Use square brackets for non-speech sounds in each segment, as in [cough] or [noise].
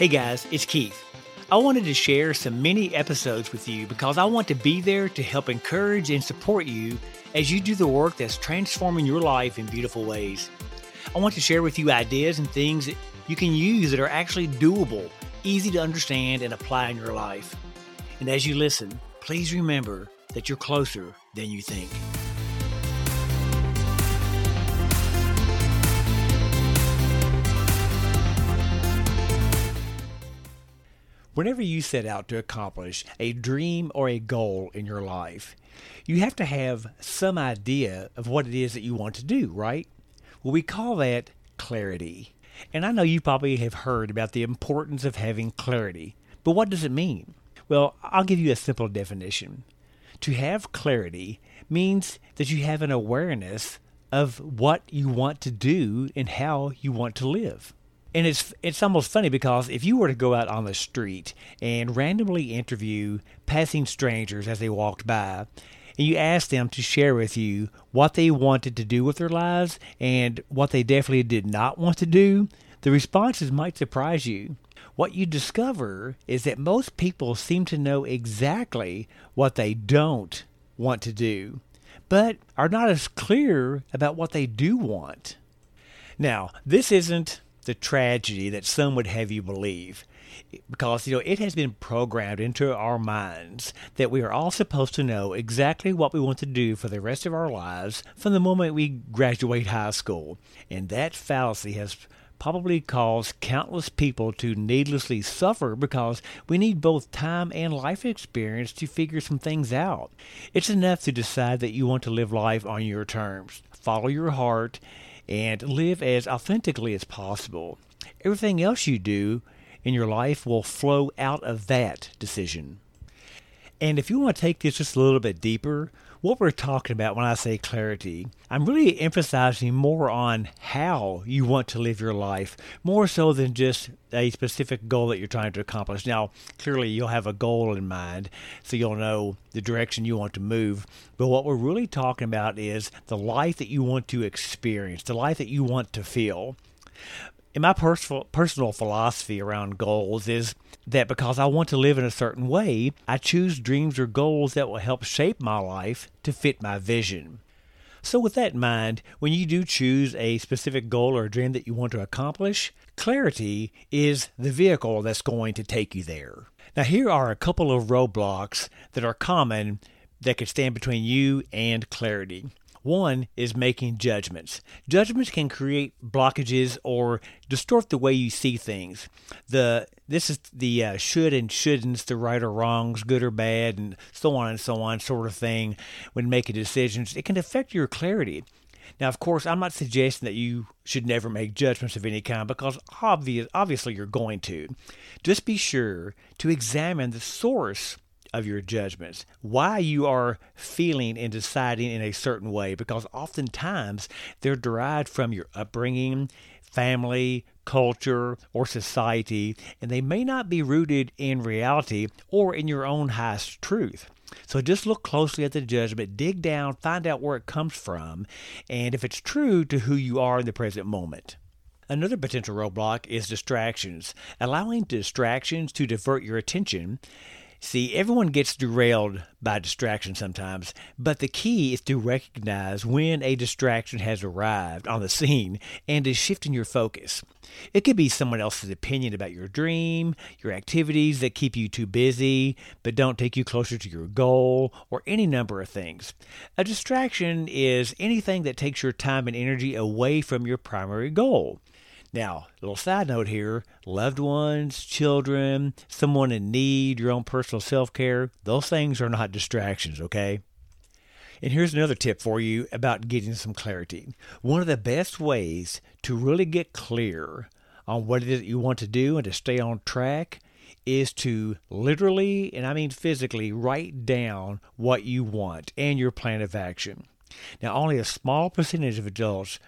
Hey guys, it's Keith. I wanted to share some mini episodes with you because I want to be there to help encourage and support you as you do the work that's transforming your life in beautiful ways. I want to share with you ideas and things that you can use that are actually doable, easy to understand, and apply in your life. And as you listen, please remember that you're closer than you think. Whenever you set out to accomplish a dream or a goal in your life, you have to have some idea of what it is that you want to do, right? Well, we call that clarity. And I know you probably have heard about the importance of having clarity, but what does it mean? Well, I'll give you a simple definition. To have clarity means that you have an awareness of what you want to do and how you want to live. And it's it's almost funny because if you were to go out on the street and randomly interview passing strangers as they walked by, and you ask them to share with you what they wanted to do with their lives and what they definitely did not want to do, the responses might surprise you. What you discover is that most people seem to know exactly what they don't want to do, but are not as clear about what they do want. Now, this isn't the tragedy that some would have you believe. Because you know it has been programmed into our minds that we are all supposed to know exactly what we want to do for the rest of our lives from the moment we graduate high school. And that fallacy has probably caused countless people to needlessly suffer because we need both time and life experience to figure some things out. It's enough to decide that you want to live life on your terms, follow your heart, and live as authentically as possible. Everything else you do in your life will flow out of that decision. And if you want to take this just a little bit deeper, what we're talking about when I say clarity, I'm really emphasizing more on how you want to live your life, more so than just a specific goal that you're trying to accomplish. Now, clearly, you'll have a goal in mind, so you'll know the direction you want to move. But what we're really talking about is the life that you want to experience, the life that you want to feel in my personal personal philosophy around goals is that because I want to live in a certain way, I choose dreams or goals that will help shape my life to fit my vision. So, with that in mind, when you do choose a specific goal or dream that you want to accomplish, clarity is the vehicle that's going to take you there. Now, here are a couple of roadblocks that are common that could stand between you and clarity. One is making judgments. Judgments can create blockages or distort the way you see things. The this is the uh, should and shouldn'ts, the right or wrongs, good or bad, and so on and so on sort of thing when making decisions. It can affect your clarity. Now, of course, I'm not suggesting that you should never make judgments of any kind because obvious, obviously you're going to. Just be sure to examine the source of your judgments, why you are feeling and deciding in a certain way, because oftentimes they're derived from your upbringing, family, culture, or society, and they may not be rooted in reality or in your own highest truth. So just look closely at the judgment, dig down, find out where it comes from, and if it's true to who you are in the present moment. Another potential roadblock is distractions. Allowing distractions to divert your attention See, everyone gets derailed by distraction sometimes, but the key is to recognize when a distraction has arrived on the scene and is shifting your focus. It could be someone else's opinion about your dream, your activities that keep you too busy but don't take you closer to your goal, or any number of things. A distraction is anything that takes your time and energy away from your primary goal. Now, a little side note here loved ones, children, someone in need, your own personal self care, those things are not distractions, okay? And here's another tip for you about getting some clarity. One of the best ways to really get clear on what it is that you want to do and to stay on track is to literally, and I mean physically, write down what you want and your plan of action. Now, only a small percentage of adults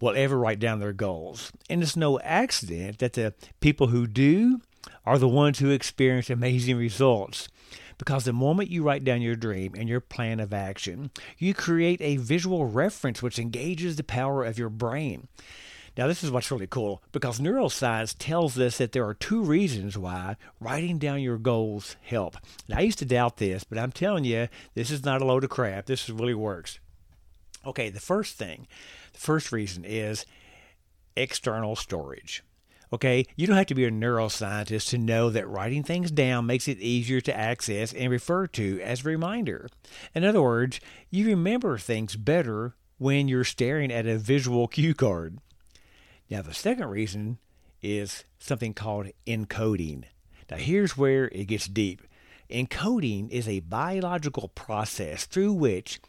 will ever write down their goals. And it's no accident that the people who do are the ones who experience amazing results. Because the moment you write down your dream and your plan of action, you create a visual reference which engages the power of your brain. Now, this is what's really cool because neuroscience tells us that there are two reasons why writing down your goals help. Now, I used to doubt this, but I'm telling you, this is not a load of crap. This really works. Okay, the first thing, the first reason is external storage. Okay, you don't have to be a neuroscientist to know that writing things down makes it easier to access and refer to as a reminder. In other words, you remember things better when you're staring at a visual [laughs] cue card. Now, the second reason is something called encoding. Now, here's where it gets deep. Encoding is a biological process through which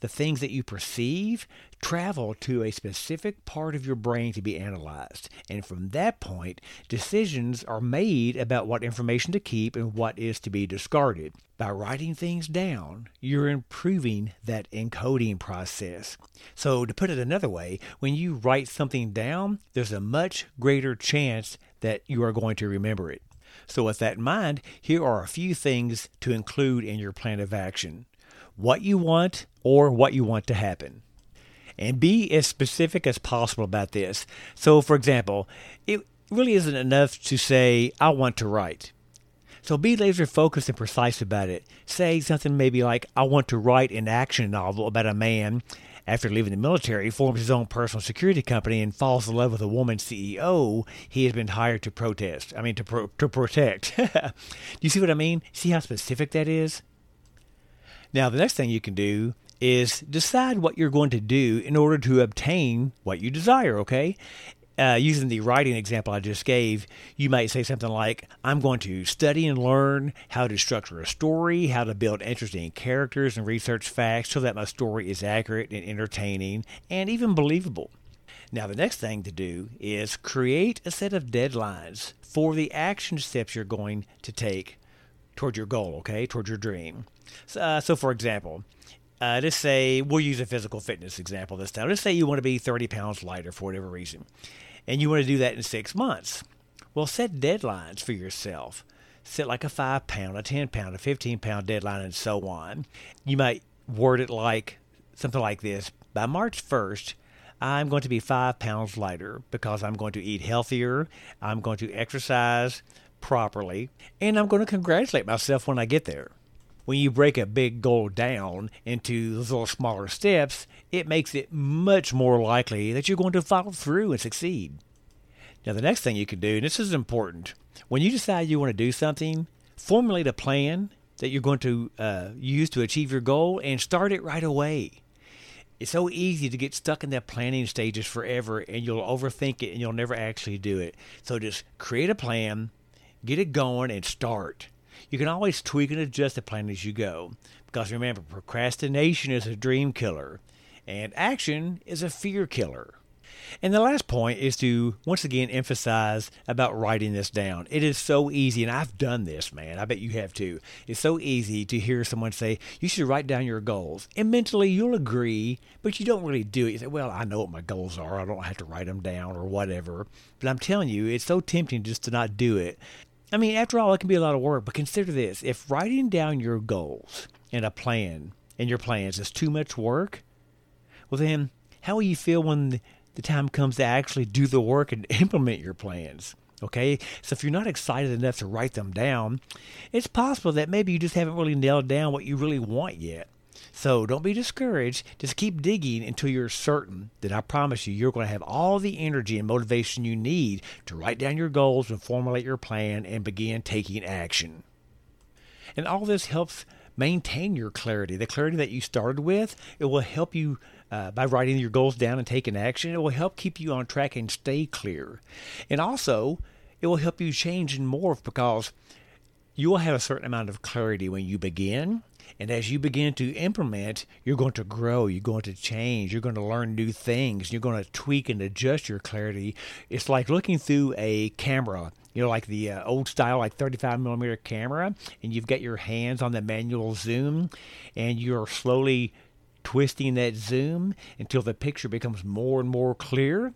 the things that you perceive travel to a specific part of your brain to be analyzed. And from that point, decisions are made about what information to keep and what is to be discarded. By writing things down, you're improving that encoding process. So, to put it another way, when you write something down, there's a much greater chance that you are going to remember it. So, with that in mind, here are a few things to include in your plan of action what you want or what you want to happen. And be as specific as possible about this. So, for example, it really isn't enough to say, I want to write. So be laser focused and precise about it. Say something maybe like, I want to write an action novel about a man after leaving the military, forms his own personal security company and falls in love with a woman CEO he has been hired to protest. I mean, to, pro- to protect. [laughs] Do you see what I mean? See how specific that is? Now, the next thing you can do is decide what you're going to do in order to obtain what you desire, okay? Uh, using the writing example I just gave, you might say something like, I'm going to study and learn how to structure a story, how to build interesting characters and research facts so that my story is accurate and entertaining and even believable. Now, the next thing to do is create a set of deadlines for the action steps you're going to take toward your goal, okay, toward your dream. So, uh, so for example, uh, let's say we'll use a physical fitness example this time. Let's say you want to be 30 pounds lighter for whatever reason, and you want to do that in six months. Well, set deadlines for yourself. Set like a five pound, a 10 pound, a 15 pound deadline, and so on. You might word it like something like this By March 1st, I'm going to be five pounds lighter because I'm going to eat healthier, I'm going to exercise properly, and I'm going to congratulate myself when I get there when you break a big goal down into little smaller steps, it makes it much more likely that you're going to follow through and succeed. Now, the next thing you can do, and this is important, when you decide you want to do something, formulate a plan that you're going to uh, use to achieve your goal and start it right away. It's so easy to get stuck in that planning stages forever and you'll overthink it and you'll never actually do it. So just create a plan, get it going, and start. You can always tweak and adjust the plan as you go. Because remember, procrastination is a dream killer, and action is a fear killer. And the last point is to once again emphasize about writing this down. It is so easy, and I've done this, man. I bet you have too. It's so easy to hear someone say, You should write down your goals. And mentally, you'll agree, but you don't really do it. You say, Well, I know what my goals are. I don't have to write them down or whatever. But I'm telling you, it's so tempting just to not do it. I mean, after all, it can be a lot of work, but consider this. If writing down your goals and a plan and your plans is too much work, well, then how will you feel when the time comes to actually do the work and [laughs] implement your plans? Okay, so if you're not excited enough to write them down, it's possible that maybe you just haven't really nailed down what you really want yet. So don't be discouraged. Just keep digging until you're certain that I promise you, you're going to have all the energy and motivation you need to write down your goals and formulate your plan and begin taking action. And all this helps maintain your clarity, the clarity that you started with. It will help you uh, by writing your goals down and taking action. It will help keep you on track and stay clear. And also, it will help you change and morph because you will have a certain amount of clarity when you begin and as you begin to implement, you're going to grow, you're going to change, you're going to learn new things, you're going to tweak and adjust your clarity. It's like looking through a camera you know, like the uh, old style, like 35 millimeter camera, and you've got your hands on the manual zoom, and you're slowly twisting that zoom until the picture becomes more and more clear?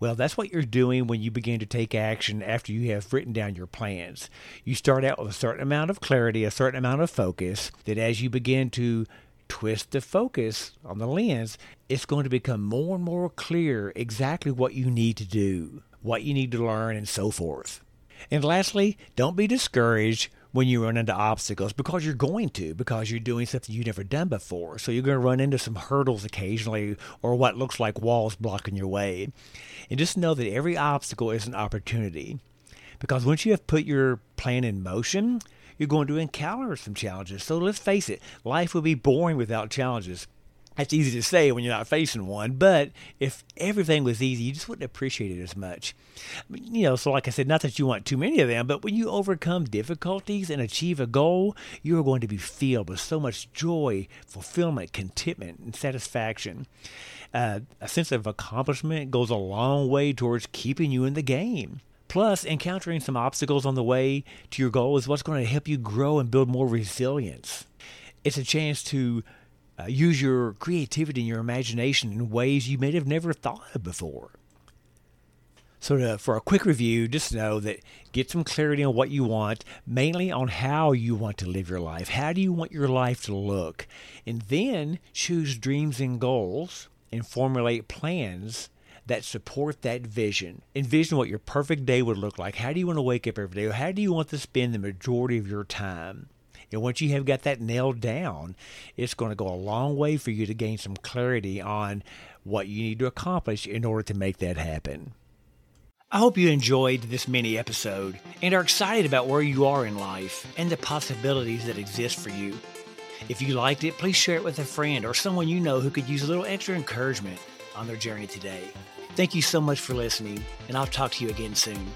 Well, that's what you're doing when you begin to take action after you have written down your plans. You start out with a certain amount of clarity, a certain amount of focus, that as you begin to twist the focus on the lens, it's going to become more and more clear exactly what you need to do, what you need to learn, and so forth. And lastly, don't be discouraged when you run into obstacles because you're going to, because you're doing something you've never done before. So you're going to run into some hurdles occasionally or what looks like walls blocking your way. And just know that every obstacle is an opportunity. Because once you have put your plan in motion, you're going to encounter some challenges. So let's face it, life will be boring without challenges. That's easy to say when you're not facing one, but if everything was easy, you just wouldn't appreciate it as much. You know, so like I said, not that you want too many of them, but when you overcome difficulties and achieve a goal, you are going to be filled with so much joy, fulfillment, contentment, and satisfaction. Uh, a sense of accomplishment goes a long way towards keeping you in the game. Plus, encountering some obstacles on the way to your goal is what's going to help you grow and build more resilience. It's a chance to uh, use your creativity and your imagination in ways you may have never thought of before. So, to, for a quick review, just know that get some clarity on what you want, mainly on how you want to live your life. How do you want your life to look? And then choose dreams and goals and formulate plans that support that vision. Envision what your perfect day would look like. How do you want to wake up every day? How do you want to spend the majority of your time? And once you have got that nailed down, it's going to go a long way for you to gain some clarity on what you need to accomplish in order to make that happen. I hope you enjoyed this mini episode and are excited about where you are in life and the possibilities that exist for you. If you liked it, please share it with a friend or someone you know who could use a little extra encouragement on their journey today. Thank you so much for listening, and I'll talk to you again soon.